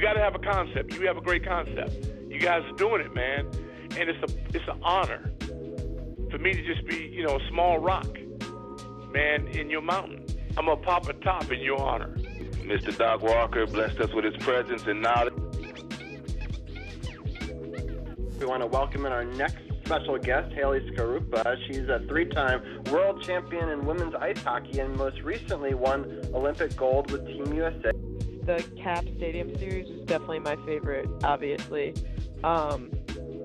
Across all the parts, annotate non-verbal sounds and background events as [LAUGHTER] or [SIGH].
You got to have a concept. You have a great concept. You guys are doing it, man, and it's a it's an honor for me to just be, you know, a small rock, man, in your mountain. I'm gonna pop a top in your honor. Mr. Doc Walker blessed us with his presence and knowledge. We want to welcome in our next special guest, Haley Skarupa. She's a three-time world champion in women's ice hockey and most recently won Olympic gold with Team USA. The Cap Stadium Series is definitely my favorite, obviously. Um,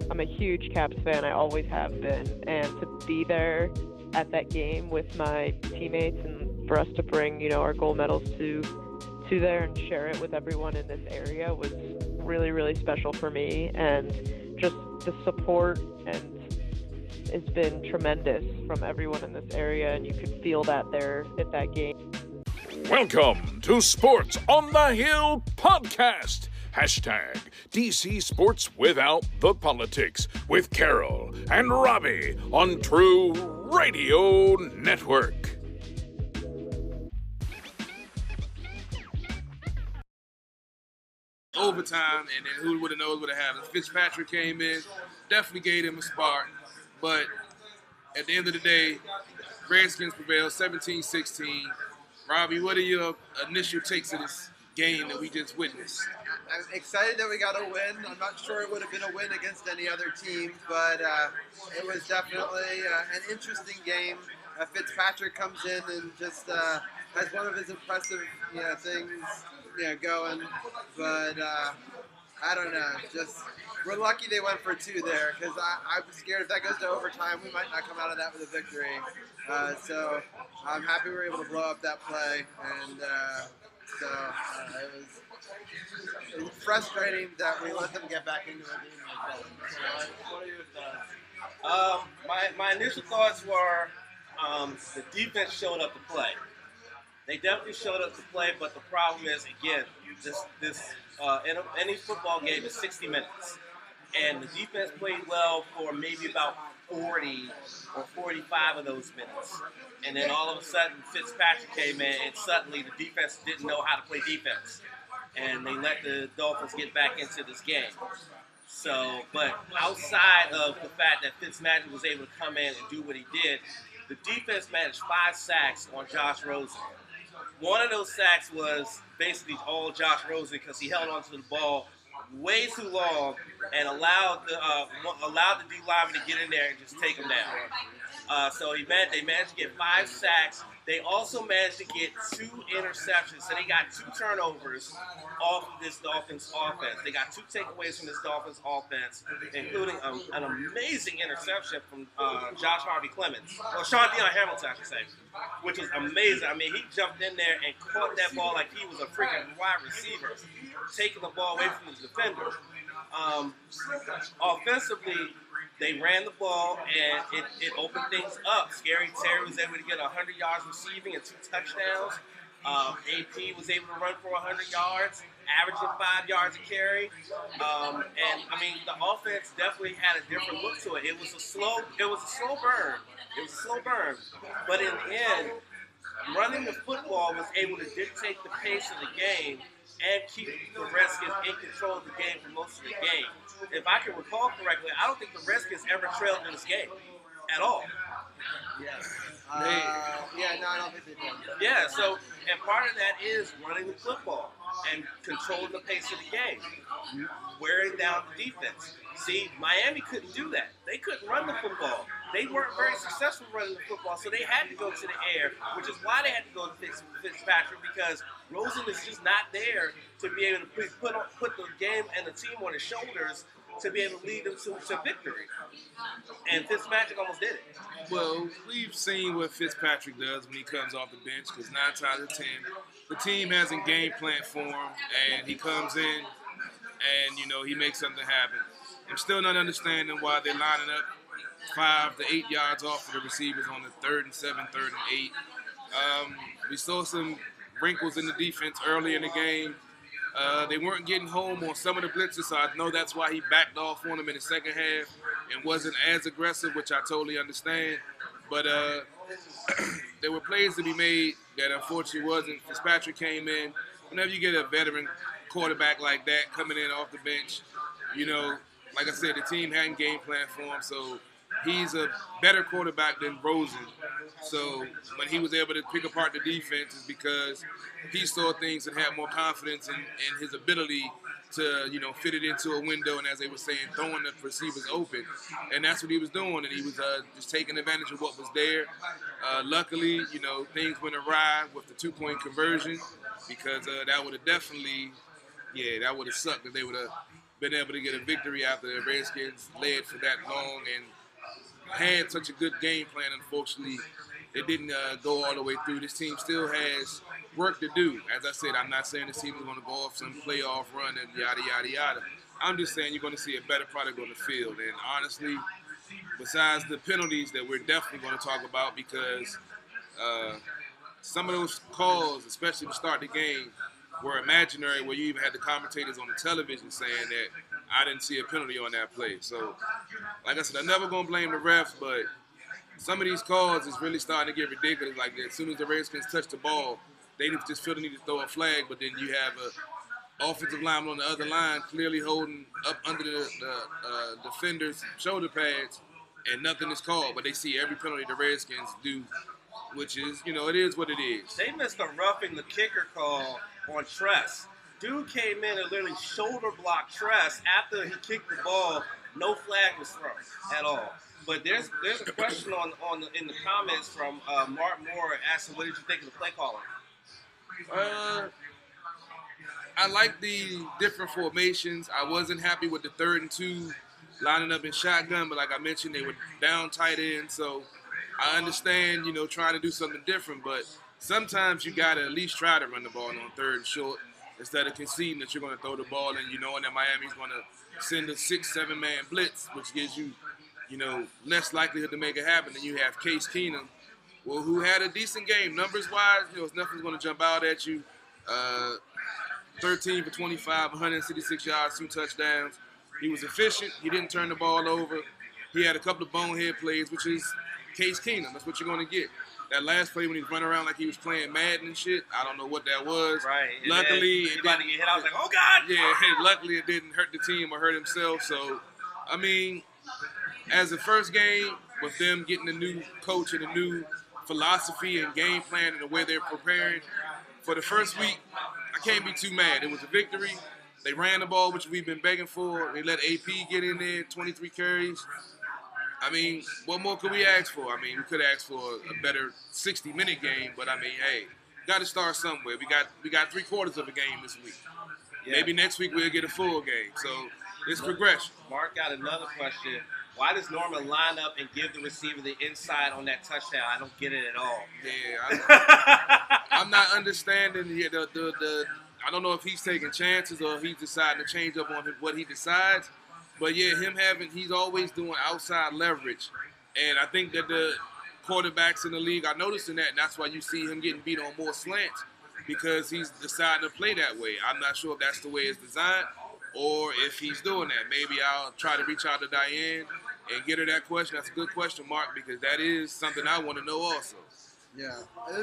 I'm a huge Caps fan, I always have been, and to be there at that game with my teammates and for us to bring, you know, our gold medals to to there and share it with everyone in this area was really, really special for me and just the support and it's been tremendous from everyone in this area and you could feel that there at that game. Welcome to Sports on the Hill podcast. Hashtag DC Sports Without the Politics with Carol and Robbie on True Radio Network. Overtime, and then who would have knows what would have happened. Fitzpatrick came in, definitely gave him a spark, but at the end of the day, Redskins prevailed 17-16. Robbie, what are your initial takes of this game that we just witnessed? I'm excited that we got a win. I'm not sure it would have been a win against any other team, but uh, it was definitely uh, an interesting game. Uh, Fitzpatrick comes in and just uh, has one of his impressive things you know, going, but uh, I don't know. Just we're lucky they went for two there because I'm scared if that goes to overtime, we might not come out of that with a victory. Uh, so I'm happy we were able to blow up that play, and uh, so uh, it was was frustrating that we let them get back into it. Um, my, my initial thoughts were um, the defense showed up to play. They definitely showed up to play, but the problem is, again, this this uh, any football game is 60 minutes, and the defense played well for maybe about 40 or 45 of those minutes, and then all of a sudden Fitzpatrick came in, and suddenly the defense didn't know how to play defense, and they let the Dolphins get back into this game. So, but outside of the fact that Fitzmagic was able to come in and do what he did, the defense managed five sacks on Josh Rosen. One of those sacks was basically all Josh Rosen because he held onto the ball way too long and allowed the uh, allowed the D lineman to get in there and just take him down. Uh, so he meant they managed to get five sacks. They also managed to get two interceptions. So they got two turnovers off of this Dolphins offense. They got two takeaways from this Dolphins offense, including a, an amazing interception from uh, Josh Harvey-Clemons, or Shaun Dion Hamilton, I should say, which was amazing. I mean, he jumped in there and caught that ball like he was a freaking wide receiver, taking the ball away from his defender. Um, offensively, they ran the ball and it, it opened things up. Scary Terry was able to get 100 yards receiving and two touchdowns. Um, AP was able to run for 100 yards, averaging five yards a carry. Um, and I mean, the offense definitely had a different look to it. It was a slow, it was a slow burn. It was a slow burn, but in the end, running the football was able to dictate the pace of the game and keep the Redskins in control of the game for most of the game. If I can recall correctly, I don't think the Redskins ever trailed in this game at all. Yeah. Uh, yeah, no, I don't think they did. Yeah, so, and part of that is running the football and controlling the pace of the game, wearing down the defense. See, Miami couldn't do that. They couldn't run the football. They weren't very successful running the football, so they had to go to the air, which is why they had to go to Fitzpatrick because Rosen is just not there to be able to put put, put the game and the team on his shoulders to be able to lead them to, to victory. And Fitzpatrick almost did it. Well, we've seen what Fitzpatrick does when he comes off the bench because nine times out of ten, the team hasn't game plan for him, and he comes in and you know he makes something happen. I'm still not understanding why they're lining up five to eight yards off of the receivers on the third and seven, third and eight. Um, we saw some wrinkles in the defense early in the game. Uh, they weren't getting home on some of the blitzes, so I know that's why he backed off on them in the second half and wasn't as aggressive, which I totally understand. But uh, [CLEARS THROAT] there were plays to be made that unfortunately wasn't. Fitzpatrick came in. Whenever you get a veteran quarterback like that coming in off the bench, you know, like I said, the team hadn't game plan for him, so he's a better quarterback than Rosen. So when he was able to pick apart the defense is because he saw things and had more confidence in, in his ability to, you know, fit it into a window and as they were saying, throwing the receivers open. And that's what he was doing. And he was uh, just taking advantage of what was there. Uh, luckily, you know, things went awry with the two-point conversion because uh, that would have definitely, yeah, that would have sucked if they would have been able to get a victory after the Redskins led for that long and had such a good game plan. Unfortunately, it didn't uh, go all the way through. This team still has work to do. As I said, I'm not saying this team is going to go off some playoff run and yada yada yada. I'm just saying you're going to see a better product on the field. And honestly, besides the penalties that we're definitely going to talk about, because uh, some of those calls, especially to start the game, were imaginary. Where you even had the commentators on the television saying that I didn't see a penalty on that play. So, like I said, I'm never going to blame the refs, but some of these calls is really starting to get ridiculous. Like as soon as the Redskins touch the ball, they just feel the need to throw a flag, but then you have a offensive lineman on the other line clearly holding up under the, the uh, defender's shoulder pads, and nothing is called. But they see every penalty the Redskins do, which is, you know, it is what it is. They missed a roughing the kicker call on Tress. Dude came in and literally shoulder blocked Tress after he kicked the ball. No flag was thrown at all. But there's there's a question on on the, in the comments from uh, Mark Moore asking, "What did you think of the play calling?" Uh, I like the different formations. I wasn't happy with the third and two lining up in shotgun, but like I mentioned, they were down tight end, so I understand, you know, trying to do something different. But sometimes you gotta at least try to run the ball on third and short instead of conceding that you're gonna throw the ball and you knowing that Miami's gonna send a six, seven man blitz, which gives you, you know, less likelihood to make it happen. And you have Case Keenum well, who had a decent game numbers wise. You know, nothing's going to jump out at you. Uh, 13 for 25, 166 yards, two touchdowns. He was efficient. He didn't turn the ball over. He had a couple of bonehead plays, which is Case Keenum. That's what you're going to get. That last play when he's running around like he was playing Madden and shit, I don't know what that was. Right. And luckily, then it didn't. get hit. I was like, "Oh God!" Yeah, [LAUGHS] luckily it didn't hurt the team or hurt himself. So, I mean, as the first game with them getting a new coach and a new philosophy and game plan and the way they're preparing for the first week, I can't be too mad. It was a victory. They ran the ball, which we've been begging for. They let AP get in there, 23 carries. I mean, what more could we ask for? I mean, we could ask for a better 60-minute game, but I mean, hey, got to start somewhere. We got we got three quarters of a game this week. Yeah. Maybe next week we'll get a full game. So it's progression. Mark got another question. Why does Norman line up and give the receiver the inside on that touchdown? I don't get it at all. Yeah, [LAUGHS] I, I'm not understanding the, the, the, the. I don't know if he's taking chances or if he's deciding to change up on what he decides. But yeah, him having he's always doing outside leverage, and I think that the quarterbacks in the league are noticing that, and that's why you see him getting beat on more slants because he's deciding to play that way. I'm not sure if that's the way it's designed or if he's doing that. Maybe I'll try to reach out to Diane and get her that question. That's a good question, Mark, because that is something I want to know also. Yeah,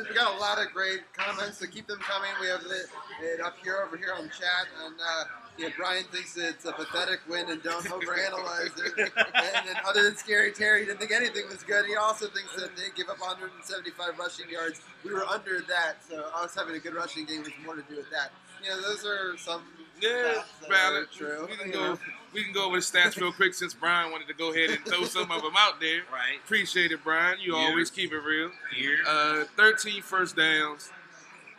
we got a lot of great comments, so keep them coming. We have it, it up here, over here on chat, and uh, yeah, Brian thinks it's a pathetic win and don't overanalyze it. and then other than Scary Terry, didn't think anything was good. He also thinks that they give up 175 rushing yards. We were under that, so us having a good rushing game has more to do with that. You know, those are some Yeah, valid. true. You go. know. We can go over the stats real quick since Brian wanted to go ahead and throw some of them out there. Right. Appreciate it, Brian. You Yeah. always keep it real. Here. Uh, 13 first downs,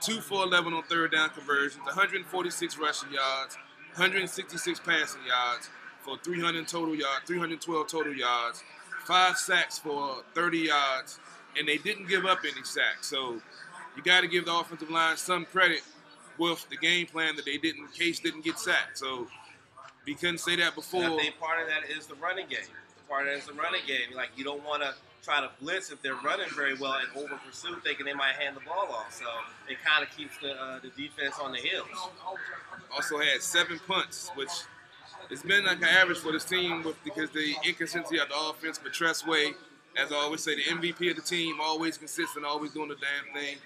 2 for 11 on third down conversions, 146 rushing yards, 166 passing yards for 300 total yards, 312 total yards, five sacks for 30 yards, and they didn't give up any sacks. So you got to give the offensive line some credit with the game plan that they didn't. Case didn't get sacked. So we couldn't say that before. And I think part of that is the running game. part of it is the running game. Like you don't want to try to blitz if they're running very well and over pursue, thinking they might hand the ball off. So it kind of keeps the uh, the defense on the heels. Also had seven punts, which it's been like an average for this team with because the inconsistency of the offense. But Tress Way, as I always say, the MVP of the team, always consistent, always doing the damn thing,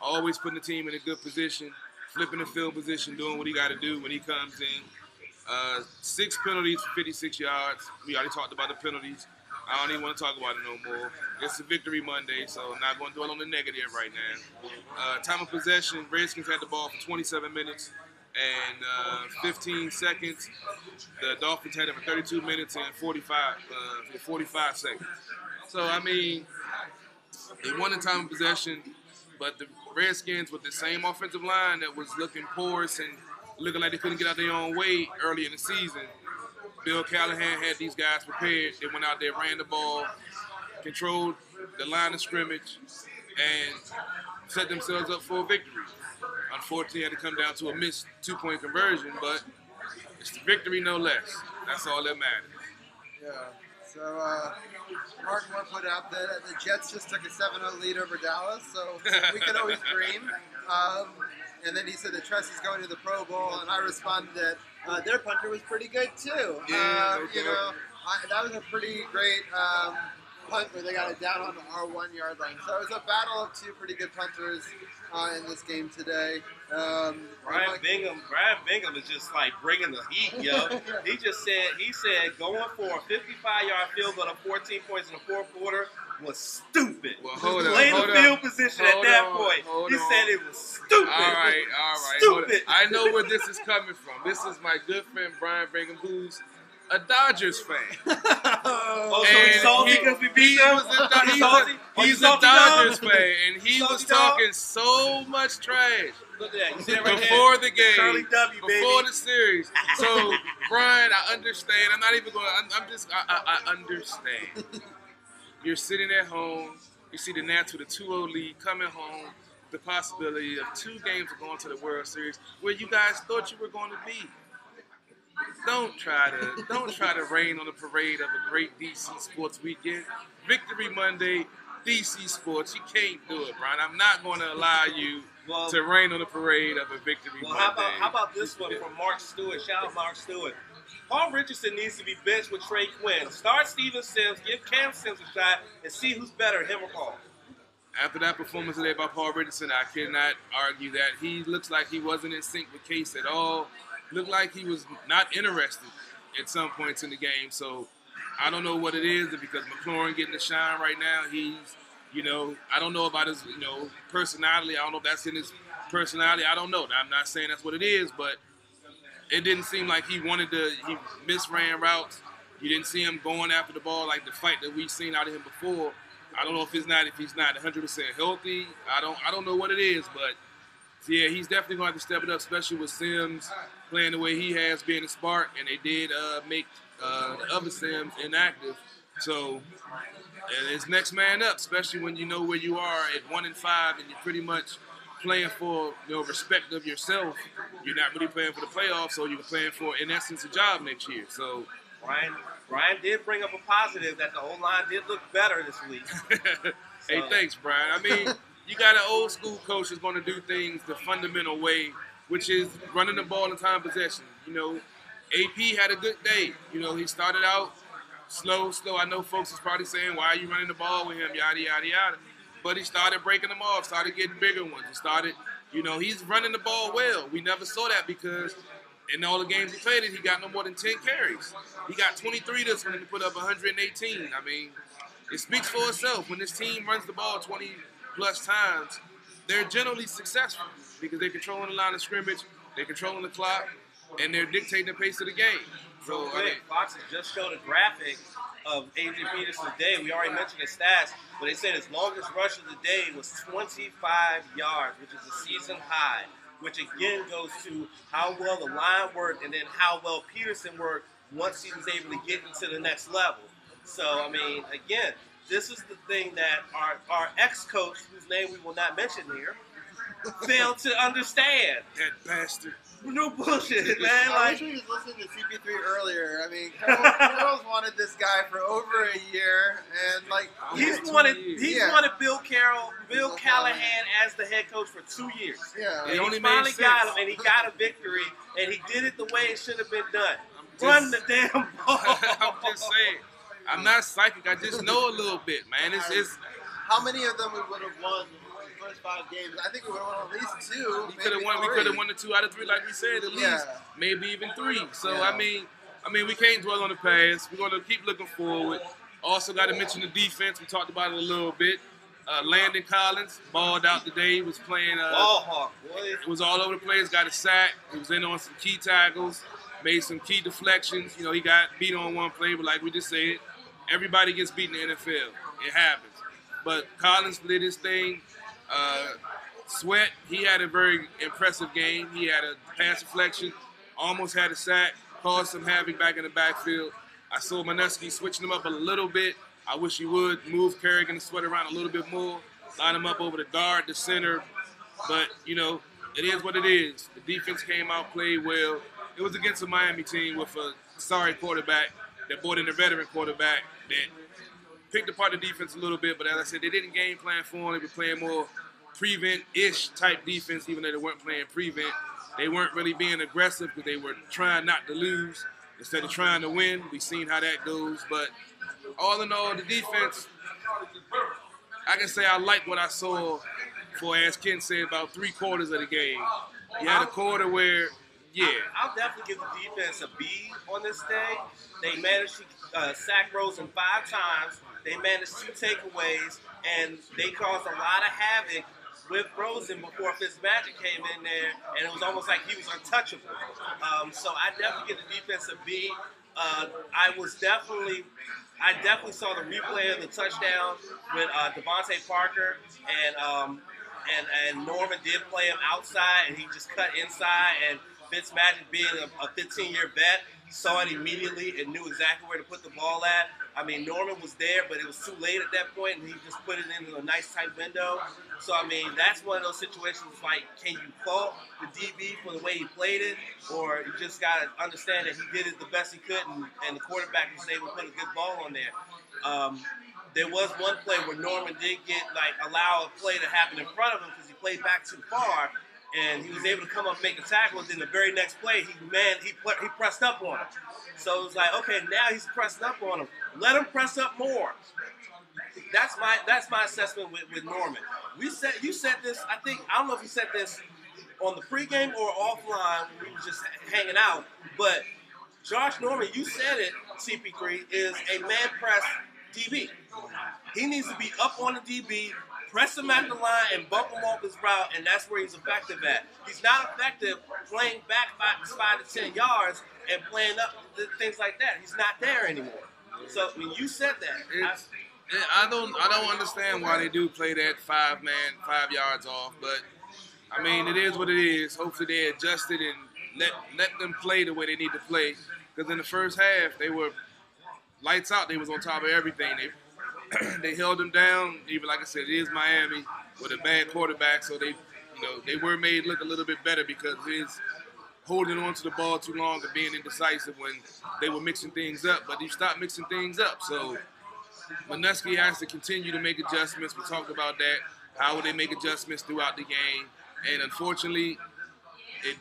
always putting the team in a good position, flipping the field position, doing what he got to do when he comes in. Uh, six penalties for 56 yards. We already talked about the penalties. I don't even want to talk about it no more. It's a victory Monday, so not going to dwell on the negative right now. Uh, time of possession, Redskins had the ball for 27 minutes and uh, 15 seconds. The Dolphins had it for 32 minutes and 45, uh, 45 seconds. So, I mean, they won the time of possession, but the Redskins with the same offensive line that was looking porous and looking like they couldn't get out their own way early in the season. Bill Callahan had these guys prepared. They went out there, ran the ball, controlled the line of scrimmage, and set themselves up for a victory. Unfortunately, had to come down to a missed two-point conversion, but it's the victory no less. That's all that matters. Yeah. So uh, Mark Moore put out that the Jets just took a 7-0 lead over Dallas, so we can always [LAUGHS] dream. Um, and then he said that Tress is going to the Pro Bowl, and I responded that uh, their punter was pretty good too. Yeah, um, okay. You know, I, that was a pretty great um, punt where they got it down on our one yard line. So it was a battle of two pretty good punters uh, in this game today. Um, Brian like- Bingham, Brian Bingham is just like bringing the heat, yo. [LAUGHS] he just said he said going for a 55-yard field goal of 14 points in the fourth quarter was stupid. Well, hold on, Play hold the field on. position Hold at that on, point. he on. said it was stupid. All right, all right. Stupid. I know where this is coming from. This is my good friend Brian Brigham, who's a Dodgers fan. [LAUGHS] Oh, so he's salty because we he beat them? a Do- He's salty? a, Oh, he's a salty, dog? Dodgers fan, and he Salty, was dog? talking so much trash Look at that. You see that right before there? the game, W, before baby. the series. So, [LAUGHS] Brian, I understand. I'm not even going. I'm, I'm just. I, I, I understand. [LAUGHS] You're sitting at home. You see the Nats with a 2-0 lead coming home. The possibility of two games of going to the World Series, where you guys thought you were going to be. Don't try to don't try to rain on the parade of a great DC sports weekend. Victory Monday, DC sports. You can't do it, Brian. I'm not going to allow you Well- to rain on the parade of a victory Well, Monday. how about how about this one from Mark Stewart? Shout out Mark Stewart. Paul Richardson needs to be benched with Trey Quinn. Start Steven Sims, give Cam Sims a shot, and see who's better, him or Paul. After that performance today by Paul Richardson, I cannot argue that he looks like he wasn't in sync with Case at all. Looked like he was not interested at some points in the game. So I don't know what it is because McLaurin getting the shine right now. He's, you know, I don't know about his, you know, personality. I don't know if that's in his personality. I don't know. I'm not saying that's what it is, but it didn't seem like he wanted to. He misran routes. You didn't see him going after the ball like the fight that we've seen out of him before. I don't know if he's not if he's not 100 percent healthy. I don't I don't know what it is, but yeah, he's definitely going to have to step it up, especially with Sims playing the way he has, being a spark, and they did uh, make uh, the other Sims inactive. So it's next man up, especially when you know where you are at one and five, and you're pretty much playing for you know respect of yourself. You're not really playing for the playoffs, so you're playing for, in essence, a job next year. So Brian Brian did bring up a positive that the O line did look better this week. [LAUGHS] hey, thanks, Brian. I mean, [LAUGHS] you got an old school coach that's going to do things the fundamental way, which is running the ball in time possession. You know, AP had a good day. You know, he started out slow, slow. I know folks is probably saying, "Why are you running the ball with him?" Yada yada yada. But he started breaking them off, started getting bigger ones. He started, you know, he's running the ball well. We never saw that because in all the games he played, he got no more than 10 carries. He got 23 this one and put up 118. I mean, it speaks for itself. When this team runs the ball 20 plus times, they're generally successful because they're controlling the line of scrimmage, they're controlling the clock, and they're dictating the pace of the game. So, I mean, Fox has just showed a graphic of AJ Peterson's day. We already mentioned the stats, but they said his longest rush of the day was 25 yards, which is a season high. Which again goes to how well the line worked and then how well Peterson worked once he was able to get into the next level. So I mean, again, this is the thing that our, our ex-coach, whose name we will not mention here, [LAUGHS] failed to understand. that bastard. No bullshit, man. I Like wish we was listening to CP3 earlier. I mean, Carol, [LAUGHS] Carol's wanted this guy for over a year, and like he's wanted years. he's Yeah. wanted Bill Carroll, Bill Bill Callahan as the head coach for two years. yeah, It And only he made finally got him, and he got a victory, and he did it the way it should have been done. just- Run the damn ball. [LAUGHS] I'm just saying. I'm not psychic. I just know a little bit, man. It's, it's how many of them we would have won the first five games? I think we would have won at least two. we could have won. We could have won the two out of three, like we said, at least Yeah. maybe even three. So Yeah. I mean, I mean, we can't dwell on the past. We're gonna keep looking forward. Also, got to mention the defense. We talked about it a little bit. Uh, Landon Collins balled out today. He was playing. Uh, Ball hawk, boy. It was all over the place. Got a sack. He was in on some key tackles. Made some key deflections. You know, he got beat on one play, but like we just said, everybody gets beat in the NFL. It happens. But Collins did his thing. Uh, Sweat, he had a very impressive game. He had a pass deflection, almost had a sack, caused some havoc back in the backfield. I saw Manusky switching him up a little bit. I wish he would move Kerrigan and Sweat around a little bit more, line him up over the guard, the center. But, you know, it is what it is. The defense came out, played well. It was against a Miami team with a sorry quarterback that brought in a veteran quarterback that picked apart the defense a little bit, but as I said, they didn't game plan for him. They were playing more prevent-ish type defense, even though they weren't playing prevent. They weren't really being aggressive because they were trying not to lose instead of trying to win. We've seen how that goes, but all in all, the defense, I can say I like what I saw for, as Ken said, about three quarters of the game. You had a quarter where, yeah, I'll definitely give the defense a B on this day. They managed to uh, sack Rosen five times. They managed two takeaways, and they caused a lot of havoc with Rosen before Fitzmagic came in there, and it was almost like he was untouchable. Um, so I definitely get the defense a B. Uh, I was definitely, I definitely saw the replay of the touchdown with uh, DeVante Parker, and um, and and Norman did play him outside, and he just cut inside. And Fitzmagic, being a 15 year vet, saw it immediately and knew exactly where to put the ball at. I mean, Norman was there, but it was too late at that point, and he just put it into a nice tight window. So, I mean, that's one of those situations like, can you fault the DB for the way he played it, or you just got to understand that he did it the best he could, and, and the quarterback was able to put a good ball on there. Um, there was one play where Norman did get like allow a play to happen in front of him because he played back too far, and he was able to come up and make a tackle. Then the very next play, he man he he pressed up on him. So it was like, okay, now he's pressed up on him. Let him press up more. That's my that's my assessment with, with Norman. We said you said this. I think I don't know if you said this on the pregame or offline we were just hanging out, but Josh Norman, you said it. CP3 is a man press DB. He needs to be up on the DB, press him at the line, and bump him off his route, and that's where he's effective at. He's not effective playing back five, five to ten yards and playing up th- things like that. He's not there anymore. So when you said that. I- I don't I don't understand why they do play that five man five yards off, but I mean it is what it is. Hopefully they adjust it and let let them play the way they need to play. Because in the first half they were lights out. They was on top of everything. They [CLEARS THROAT] they held them down. Even like I said, it is Miami with a bad quarterback, so they you know they were made look a little bit better because his holding on to the ball too long and being indecisive when they were mixing things up. But he stopped mixing things up, so. Manusky has to continue to make adjustments. We talked about that. How would they make adjustments throughout the game? And unfortunately, it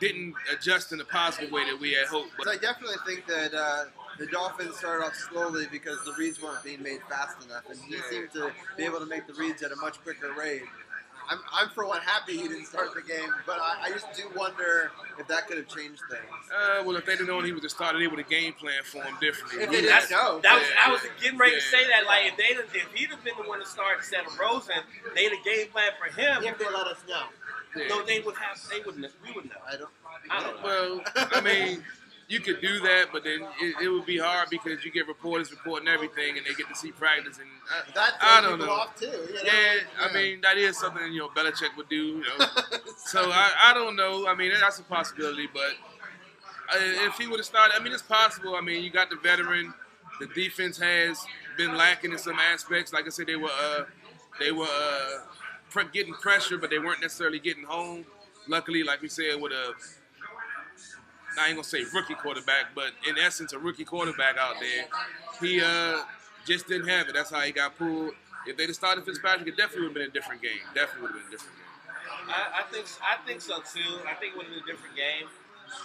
didn't adjust in a positive way that we had hoped. But I definitely think that uh, the Dolphins started off slowly because the reads weren't being made fast enough, and he seemed to be able to make the reads at a much quicker rate. I'm, I'm for one happy he didn't start the game, but I, I just do wonder if that could have changed things. uh, well, if they'd have known he was the starter, they would have game plan for him differently. If they didn't That's, know. that was Yeah. I was getting ready to say that. Like if they if he'd have been the one to start instead of Rosen, they'd have game plan for him. If they let us know, yeah. No, they would have. They wouldn't. We would know. I don't. I don't know. Well, I mean, you could do that, but then it, it would be hard because you get reporters reporting everything, and they get to see practice. And I, That I don't know. off too. You know? Yeah, I mean that is something you know Belichick would do. You know, [LAUGHS] so I, I don't know. I mean that's a possibility, but uh, if he would have started, I mean it's possible. I mean you got the veteran. The defense has been lacking in some aspects. Like I said, they were uh, they were uh, pre- getting pressure, but they weren't necessarily getting home. Luckily, like we said, with a I ain't gonna say rookie quarterback, but in essence, a rookie quarterback out there. He uh, just didn't have it. That's how he got pulled. If they'd have started Fitzpatrick, it definitely would have been a different game. Definitely would have been a different game. I, I think I think so too. I think it would have been a different game.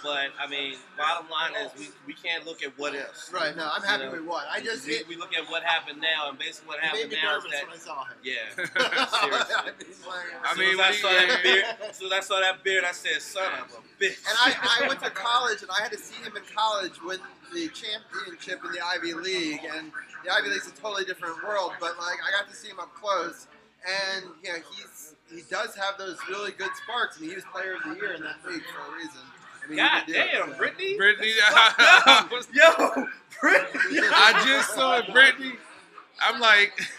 But I mean, bottom line is we, we can't look at what ifs. Right. No, I'm happy You know, with what I just. we, It, we look at what happened now, and basically what happened now is that when I saw him. yeah. [LAUGHS] [LAUGHS] I Seriously. mean, I mean, soon I when saw that beard, as soon I saw that beard, I said, "Son of a bitch." And I, I went to college and I had to see him in college win the championship in the Ivy League. And the Ivy League's a totally different world, but like I got to see him up close. And you know, he's he does have those really good sparks, and he was Player of the Year in that league for a reason. I mean, God damn, so. Brittany. Brittany, [LAUGHS] Fucked. Yo, Brittany. [LAUGHS] I just saw it, Brittany. I'm like, [LAUGHS]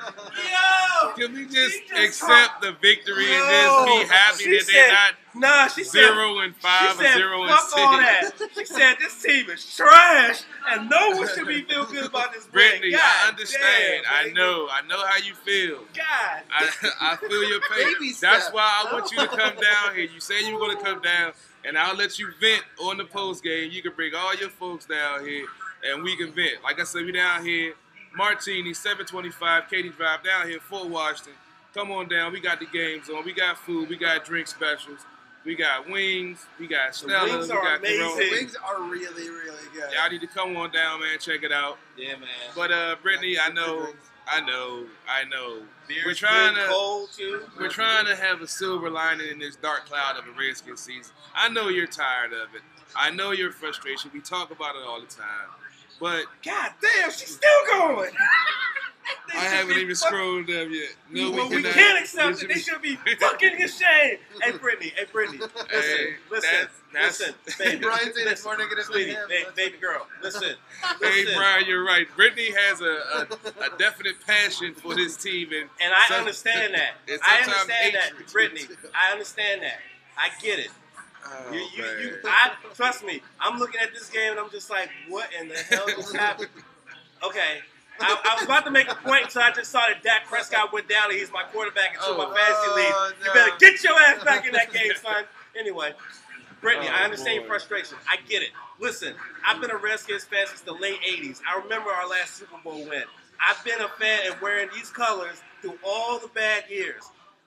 Yo. can we just, just accept the victory and just be happy that said- they're not Nah, she said. zero and She five or said, zero and "Fuck six? all that." She said, "This team is trash, and no one should be feel good about this. Brittany, God I understand. damn, I baby. know. I know how you feel. God. I, I feel your pain. Baby That's step. why I want you to oh. come down here. You say you were going to come down, and I'll let you vent on the post game. You can bring all your folks down here, and we can vent. Like I said, we down here. Martini, 725, Katie Drive, down here, Fort Washington. Come on down. We got the games on. We got food. We got drink specials. We got wings. We got Stella. wings we are got amazing. Corona. Wings are really, really good. Y'all need to come on down, man. Check it out. Yeah, man. But uh, Brittany, I know, I know, I know. Beer's we're trying to cold too. we're trying to have a silver lining in this dark cloud of a Redskins season. I know you're tired of it. I know your frustration. We talk about it all the time. But God damn, she's still going. [LAUGHS] I haven't even fuck- scrolled up yet. No, well, we we can't accept it. They should be [LAUGHS] fucking ashamed. Hey, Brittany. Hey, Brittany. Listen, Hey, listen, that's- that's- listen, baby. [LAUGHS] Brian said this listen, morning it could have been sweetie, him, ba- baby girl. Listen, [LAUGHS] Hey, listen. Brian, you're right. Brittany has a, a, a definite passion for this team, and And I some- understand that. I understand that. Brittany. I understand that. I get it. Oh, You, you, you. I trust me. I'm looking at this game and I'm just like, what in the hell just happened? Okay, I, I was about to make a point until I just saw that Dak Prescott went down and he's my quarterback into Oh, my fantasy oh, league. You better get your ass back in that [LAUGHS] game, son. Anyway, Brittany, Oh, I understand your frustration. I get it. Listen, I've been a Redskins fan since the late '80s. I remember our last Super Bowl win. I've been a fan and wearing these colors through all the bad years.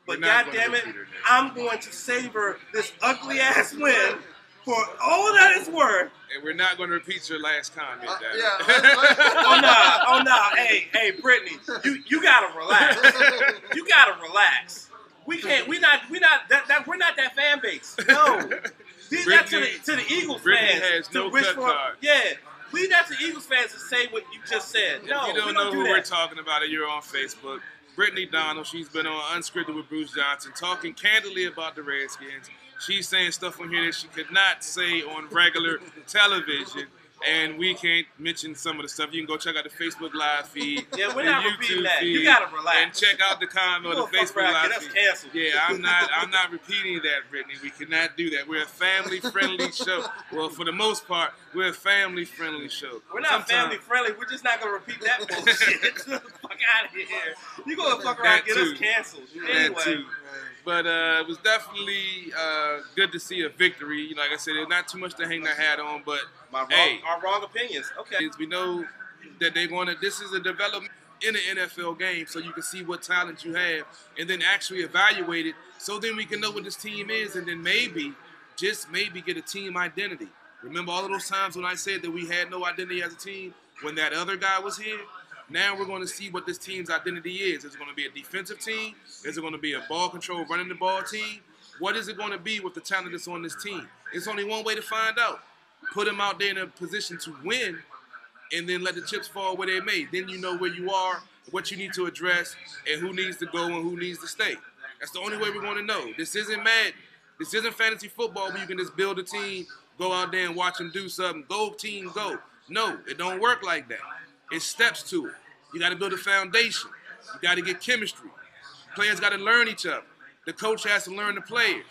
But We're goddamn it, repeat her, man. I'm going to savor this ugly ass win for all that it's worth. and we're not going to repeat your last comment. Uh, Dad. yeah, let's- [LAUGHS] let's- Oh no, oh no, hey, hey, Brittany, you you gotta relax. [LAUGHS] You gotta relax. We can't. We not. We not. That, that we're not that fan base. No. [LAUGHS] Leave that to the Brittany- to the Eagles Brittany fans. has to no wish cut for, card. Yeah. Leave that to Eagles fans to say what you just said. If No, you don't we know don't who do we're talking about, and you're on Facebook, Brittany Donald, she's been on Unscripted with Bruce Johnson, talking candidly about the Redskins. She's saying stuff on here that she could not say on regular television. And we can't mention some of the stuff. You can go check out the Facebook live feed. [LAUGHS] Yeah, we're not repeating that. You gotta relax. And check out the comment on the Facebook live us feed. canceled. Yeah, I'm not. I'm not [LAUGHS] repeating that, Brittany. We cannot do that. We're a family-friendly [LAUGHS] show. Well, for the most part, we're a family-friendly show. We're not Sometimes- family friendly. We're just not gonna repeat that bullshit. Get the fuck out of here. You gonna fuck around get us too. canceled. That too. But uh, it was definitely uh, good to see a victory. You know, Like I said, there's not too much to hang their hat on, but My wrong, Hey. our wrong opinions. Okay. we know that they want to. This is a development in an NFL game, so you can see what talent you have, and then actually evaluate it. So then we can know what this team is, and then maybe, just maybe, get a team identity. Remember all of those times when I said that we had no identity as a team when that other guy was here. Now we're going to see what this team's identity is. Is it going to be a defensive team? Is it going to be a ball control, running the ball team? What is it going to be with the talent that's on this team? It's only one way to find out. Put them out there in a position to win, and then let the chips fall where they may. Then you know where you are, what you need to address, and who needs to go and who needs to stay. That's the only way we're going to know. This isn't Madden. This isn't fantasy football where you can just build a team, go out there and watch them do something. Go team, go. No, it don't work like that. It's steps to it. You got to build a foundation. You got to get chemistry. Players got to learn each other. The coach has to learn the players.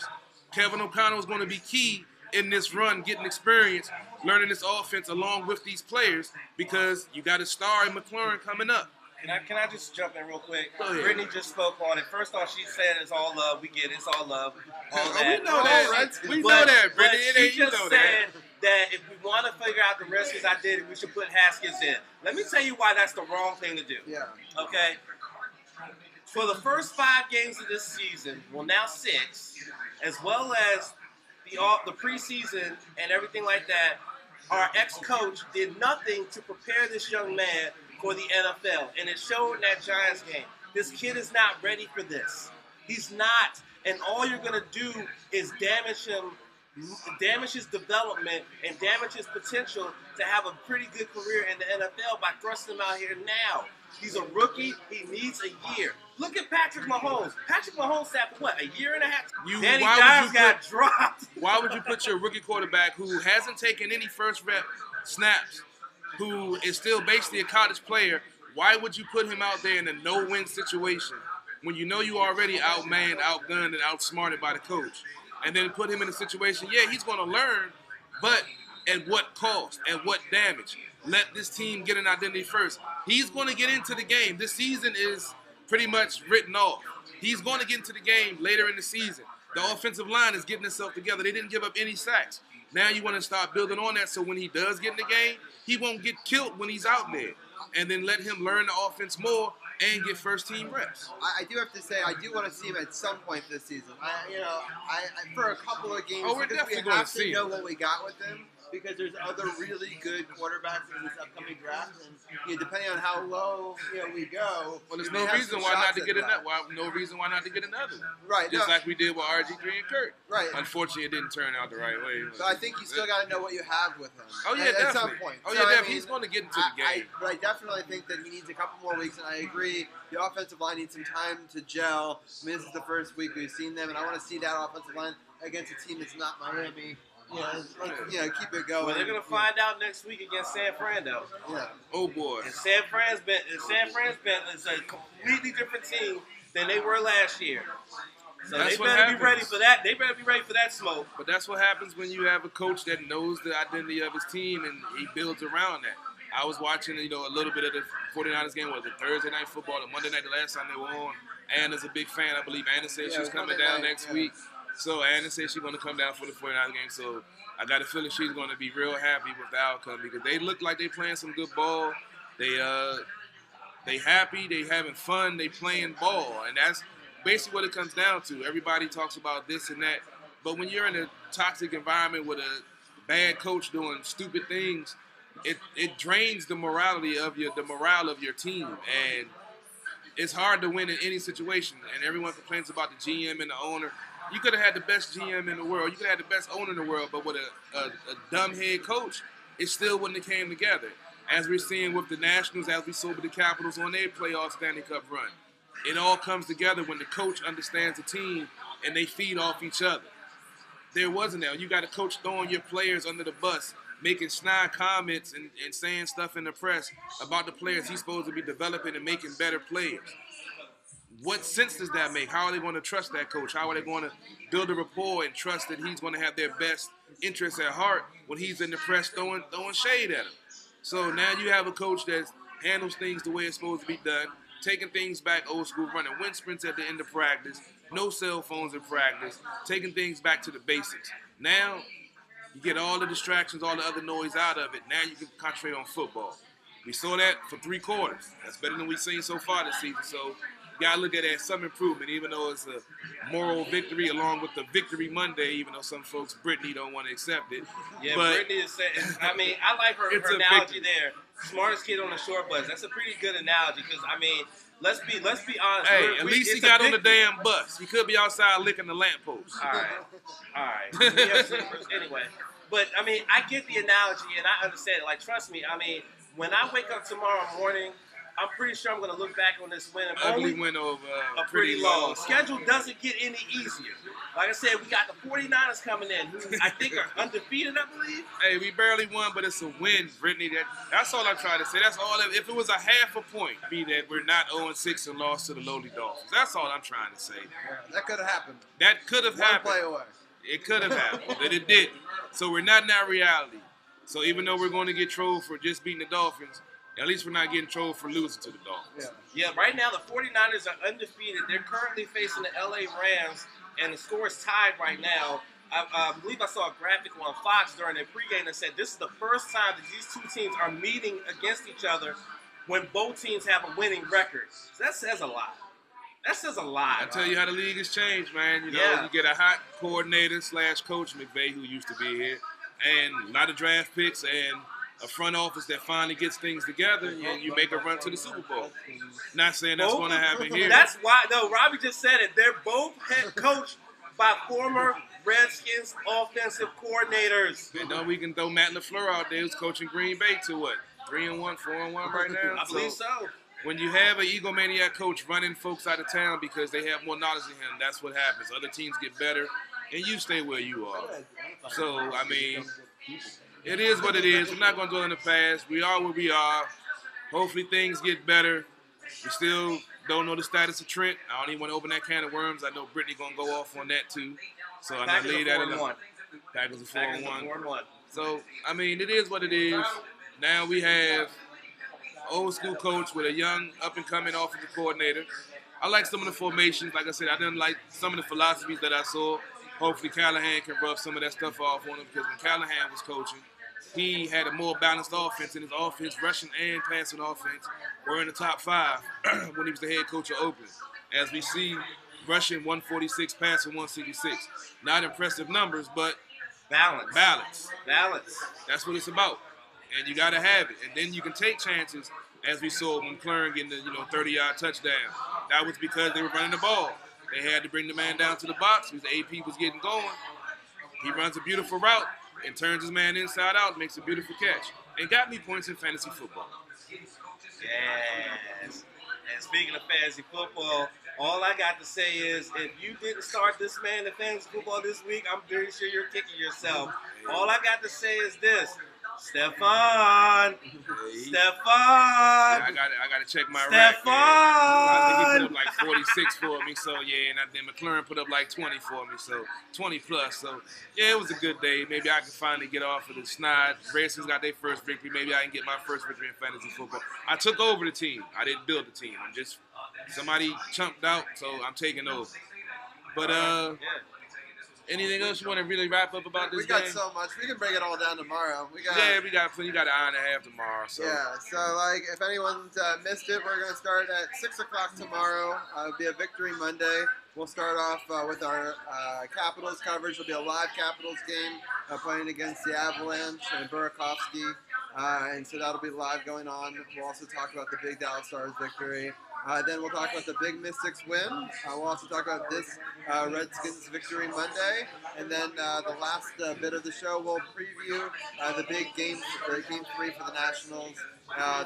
Kevin O'Connell is going to be key in this run, getting experience, learning this offense along with these players because you got a star in McLaurin coming up. Can I can I just jump in real quick? Brittany just spoke on it. First off, she said it's all love. We get it. It's all love. All [LAUGHS] Oh, that. we know that. But- We but- know that, Brittany. It she ain't- you know said that. That if we want to figure out the Redskins identity, we should put Haskins in. Let me tell you why that's the wrong thing to do. Yeah. Okay. For the first five games of this season, well now six, as well as the all, the preseason and everything like that, our ex-coach did nothing to prepare this young man for the NFL, and it showed in that Giants game. This kid is not ready for this. He's not, and all you're gonna do is damage him, damage his development, and damage his potential to have a pretty good career in the NFL by thrusting him out here now. He's a rookie. He needs a year. Look at Patrick Mahomes. Patrick Mahomes sat for what a year and a half. You- Danny why would Dimes you got put- dropped. [LAUGHS] Why would you put your rookie quarterback who hasn't taken any first rep snaps, who is still basically a college player, why would you put him out there in a no win situation when you know you already outmanned, outgunned, and outsmarted by the coach? And then put him in a situation, yeah, he's going to learn, but at what cost? At what damage? Let this team get an identity first. He's going to get into the game. This season is pretty much written off. He's going to get into the game later in the season. The offensive line is getting itself together. They didn't give up any sacks. Now you want to start building on that so when he does get in the game, he won't get killed when he's out there. And then let him learn the offense more and get first team reps. I, I do have to say, I do want to see him at some point this season. I, you know, I, I for a couple of games Oh, we're we definitely gonna have see to know him. what we got with him. Because there's other really good quarterbacks in this upcoming draft, and you know, depending on how low you know we go, Well, there's no reason why not to get another. Why, no reason why not to get another one. Right, Just no. like we did with RG3 and Kirk. Right. Unfortunately, it didn't turn out the right way. But I think you still got to know what you have with him. Oh, yeah, at, at some point. Oh, So, yeah, I definitely. mean, He's gonna get into I- the I- game. but I definitely think that he needs a couple more weeks, and I agree. The offensive line needs some time to gel. I mean, this is the first week we've seen them, and I want to see that offensive line against a team that's not Miami. You know, let's, you know keep it going. Well, they're gonna find out next week against San Fran, though. Yeah. Oh boy. And San Fran's been, and San Fran's been is a completely different team than they were last year. So That's they better happens. be ready for that. They better be ready for that smoke. But that's what happens when you have a coach that knows the identity of his team and he builds around that. I was watching, you know, a little bit of the 49ers game, was it Thursday night football, the Monday night, the last time they were on. Anna's a big fan. I believe Anna said Yeah, she was coming Monday down night, next yeah. week. So Anna said she's going to come down for the 49ers game. So I got a feeling she's going to be real happy with the outcome because they look like they playing some good ball. They uh they happy, they having fun, they playing ball, and that's basically what it comes down to. Everybody talks about this and that, but when you're in a toxic environment with a bad coach doing stupid things, it, it drains the morality of your the morale of your team, and it's hard to win in any situation. And everyone complains about the GM and the owner. You could have had the best GM in the world. You could have had the best owner in the world, but with a, a, a dumb head coach, it still wouldn't have came together. As we're seeing with the Nationals, as we saw with the Capitals on their playoff Stanley Cup run, it all comes together when the coach understands the team and they feed off each other. There wasn't that. You got a coach throwing your players under the bus, making snide comments and, and saying stuff in the press about the players he's supposed to be developing and making better players. What sense does that make? How are they going to trust that coach? How are they going to build a rapport and trust that he's going to have their best interests at heart when he's in the press throwing throwing shade at them? So now you have a coach that handles things the way it's supposed to be done, taking things back old school, running wind sprints at the end of practice, no cell phones in practice, taking things back to the basics. Now you get all the distractions, all the other noise out of it. Now you can concentrate on football. We saw that for three quarters. That's better than we've seen so far this season. So gotta look at it as some improvement, even though it's a moral victory along with the victory Monday, even though some folks Brittany don't want to accept it. Yeah, but Brittany is saying. I mean, I like her, her analogy victory. there. Smartest kid on the short bus. That's a pretty good analogy because I mean, let's be let's be honest. hey, We're- at we- least he got on the damn bus. He could be outside licking the lamppost. All right, all right. [LAUGHS] We anyway, but I mean, I get the analogy and I understand it. Like, trust me. I mean, when I wake up tomorrow morning, I'm pretty sure I'm going to look back on this win and Ugly only win over uh, a pretty long. loss. Schedule doesn't get any easier. Like I said, we got the 49ers coming in, who I think are undefeated, I believe. [LAUGHS] Hey, we barely won, but it's a win, Brittany. That that's all I'm trying to say. That's all. That, if it was a half a point, be that we're not 0 6 and lost to the lowly Dolphins. That's all I'm trying to say. That could have happened. That could have happened. play away. It could have [LAUGHS] happened, but it didn't. So we're not in that reality. So even though we're going to get trolled for just beating the Dolphins, At least we're not getting trolled for losing to the Dolphins. Yeah, yeah, right now the 49ers are undefeated. They're currently facing the LA Rams, and the score is tied right now. I, I believe I saw a graphic on Fox during their pregame that said this is the first time that these two teams are meeting against each other when both teams have a winning record. So that says a lot. That says a lot. I tell you how the league has changed, man. You know, Yeah. you get a hot coordinator slash coach McVay who used to be here, and a lot of draft picks and a front office that finally gets things together, and you make a run to the Super Bowl. Not saying that's going to happen here. That's why. No, Robbie just said it. They're both head coached by former Redskins offensive coordinators. You know, we can throw Matt Lafleur out there who's coaching Green Bay to what three and one, four and one right now. I believe so. When you have an egomaniac coach running folks out of town because they have more knowledge than him, that's what happens. Other teams get better, and you stay where you are. So I mean, it is what it is. We're not going to dwell in the past. We are where we are. Hopefully things get better. We still don't know the status of Trent. I don't even want to open that can of worms. I know Brittany going to go off on that too. So I'm going to leave that four and alone. one. Packers are four Packers and are one. four and one. So I mean, it is what it is. Now we have old school coach with a young up and coming offensive coordinator. I like some of the formations. Like I said, I didn't like some of the philosophies that I saw. Hopefully Callahan can rub some of that stuff off on him because when Callahan was coaching, he had a more balanced offense, and his offense, rushing and passing offense, were in the top five [CLEARS THROAT] when he was the head coach of Oakland. As we see, rushing 146, passing 166. Not impressive numbers, but Balance. balance. Balance. That's what it's about. And you gotta have it. And then you can take chances, as we saw when McLaurin getting the you know 30 yard touchdown. That was because they were running the ball. They had to bring the man down to the box because the AP was getting going. He runs a beautiful route and turns his man inside out, makes a beautiful catch, and got me points in fantasy football. Yes. And speaking of fantasy football, all I got to say is if you didn't start this man in fantasy football this week, I'm very sure you're kicking yourself. All I got to say is this. Stefon! Stefon! I got I got to check my rack. yeah. I think he put up like 46 for me, so yeah, and I then McLaurin put up like 20 for me, so 20 plus. So yeah, it was a good day. Maybe I can finally get off of the snide. Redskins got their first victory. Maybe I can get my first victory in fantasy football. I took over the team. I didn't build the team. I'm just somebody chumped out, so I'm taking over. But uh, anything else you want to really wrap up about this We got game? so much. We can break it all down tomorrow. We got yeah, we got we got an hour and a half tomorrow. So Yeah, so like if anyone's uh, missed it, we're gonna start at six o'clock tomorrow. Uh, it'll be a Victory Monday. We'll start off uh, with our uh, Capitals coverage. It'll be a live Capitals game uh, playing against the Avalanche and Burakovsky, uh, and so that'll be live going on. We'll also talk about the Big Dallas Stars victory. Uh, then we'll talk about the Big Mystics win. Uh, we'll also talk about this uh, Redskins victory Monday, and then uh, the last uh, bit of the show we'll preview uh, the big game, the game three for the Nationals.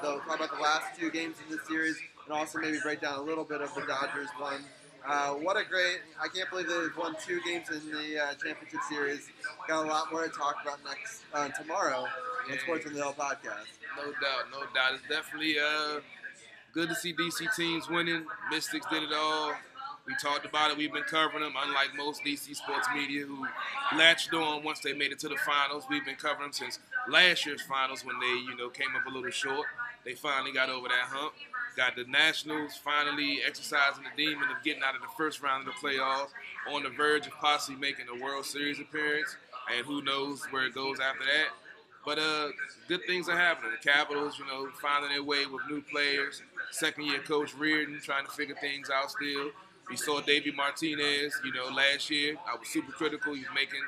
They'll talk about the last two games in this series, and also maybe break down a little bit of the Dodgers one. What a great! I can't believe they've won two games in the championship series. Got a lot more to talk about next tomorrow on Sports on the Hill podcast. No doubt, no doubt. It's definitely good to see DC teams winning. Mystics did it all. We talked about it. We've been covering them, unlike most DC sports media who latched on once they made it to the finals. We've been covering them since last year's finals when they, you know, came up a little short. They finally got over that hump. Got the Nationals finally exercising the demon of getting out of the first round of the playoffs, on the verge of possibly making a World Series appearance, and who knows where it goes after that. But uh, good things are happening. The Capitals, you know, finding their way with new players. Second year coach Reirden trying to figure things out still. We saw Davey Martinez, you know, last year. I was super critical. He was making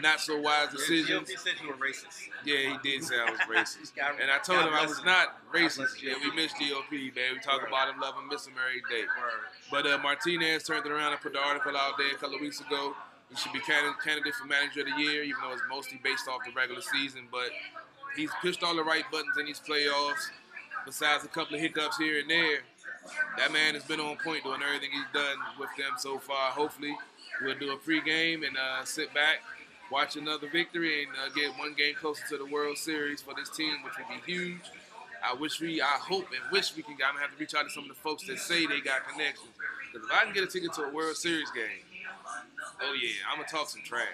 not so wise decisions. GOP said you were racist. Yeah, he did say I was [LAUGHS] racist. And I told him I was not racist. Yeah, we miss GOP, man. We talk Word. about him, love him, miss him every day. Word. But uh, Martinez turned it around and put the article out there a couple of weeks ago. He should be candidate for manager of the year, even though it's mostly based off the regular season. But he's pushed all the right buttons in these playoffs. Besides a couple of hiccups here and there, that man has been on point doing everything he's done with them so far. Hopefully, we'll do a pregame and uh, sit back, watch another victory, and uh, get one game closer to the World Series for this team, which would be huge. I wish we, I hope and wish we can. I'm gonna have to reach out to some of the folks that say they got connections. Because if I can get a ticket to a World Series game, oh yeah, I'm gonna talk some trash.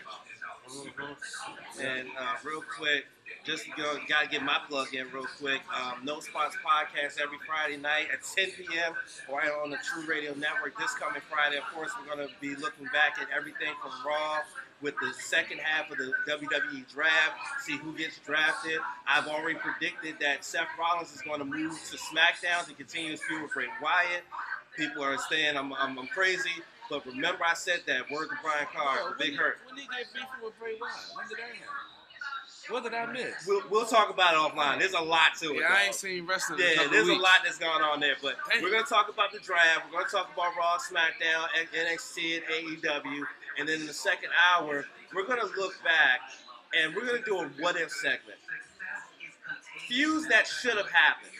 And uh, real quick, just you know, gotta get my plug in real quick. Um, no Spots podcast every Friday night at 10 p.m. right on the True Radio Network. This coming Friday, of course, we're gonna be looking back at everything from Raw with the second half of the WWE draft, see who gets drafted. I've already predicted that Seth Rollins is going to move to SmackDown to continue his feud with Bray Wyatt. People are saying I'm, I'm, I'm crazy, but remember I said that. Word to Brian Carr, Big Hurt. When did he get beefing with Bray Wyatt? When did that happen? What did I miss? We'll, we'll talk about it offline. There's a lot to it. Yeah, I ain't seen wrestling. in a Yeah, couple there's a lot that's going on there, but Damn. we're gonna talk about the draft. We're gonna talk about Raw, SmackDown, NXT, and AEW, and then in the second hour, we're gonna look back and we're gonna do a what if segment. Feuds that should have happened.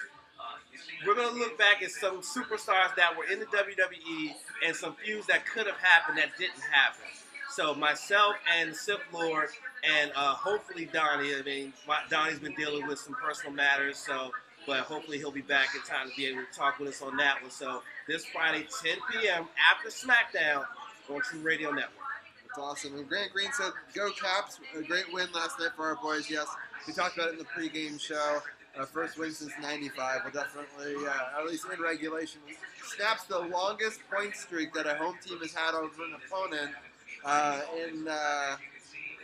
We're gonna look back at some superstars that were in the WWE and some feuds that could have happened that didn't happen. So myself and Sith Lord and uh, hopefully Donnie. I mean, my, Donnie's been dealing with some personal matters, so but hopefully he'll be back in time to be able to talk with us on that one. So this Friday, 10 p.m. after SmackDown on True Radio Network. That's awesome. And Grant Green said, "Go Caps! A great win last night for our boys." Yes, we talked about it in the pregame show. Uh, first win since '95. Will definitely, uh, at least in regulation, snaps the longest point streak that a home team has had over an opponent uh, in, uh,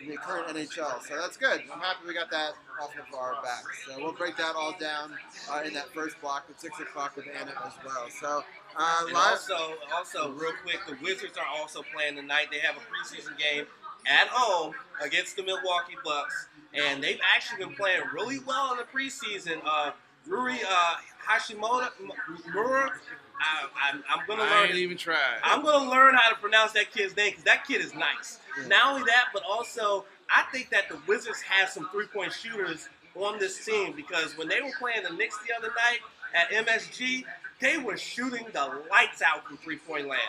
in the current NHL. So that's good. I'm happy we got that off of our back. So we'll break that all down uh, in that first block at six o'clock with Anna as well. So uh, And also, also real quick, the Wizards are also playing tonight. They have a preseason game at home against the Milwaukee Bucks, and they've actually been playing really well in the preseason. Uh, Ruri uh, Hashimoto, M- Mura, I, I'm, I'm gonna I learn. ain't even tried. I'm gonna learn how to pronounce that kid's name because that kid is nice. Not only that, but also I think that the Wizards have some three-point shooters on this team because when they were playing the Knicks the other night at MSG, they were shooting the lights out from three-point land.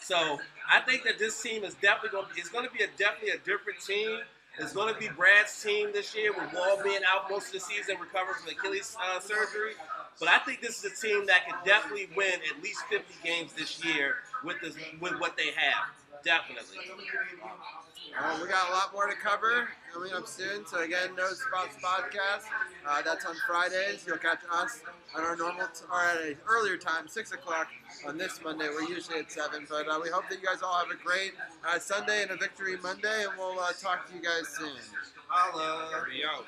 So I think that this team is definitely going. to It's going to be a definitely a different team. It's going to be Brad's team this year with Wall being out most of the season, recovering from Achilles uh, surgery. But I think this is a team that can definitely win at least 50 games this year with this with what they have. Definitely. Uh, we got a lot more to cover coming up soon. So again, No Spots podcast. Uh, that's on Fridays. You'll catch us on our normal t- or at an earlier time, six o'clock on this Monday. We're usually at seven, but uh, we hope that you guys all have a great uh, Sunday and a victory Monday, and we'll uh, talk to you guys soon. Holla. Yo.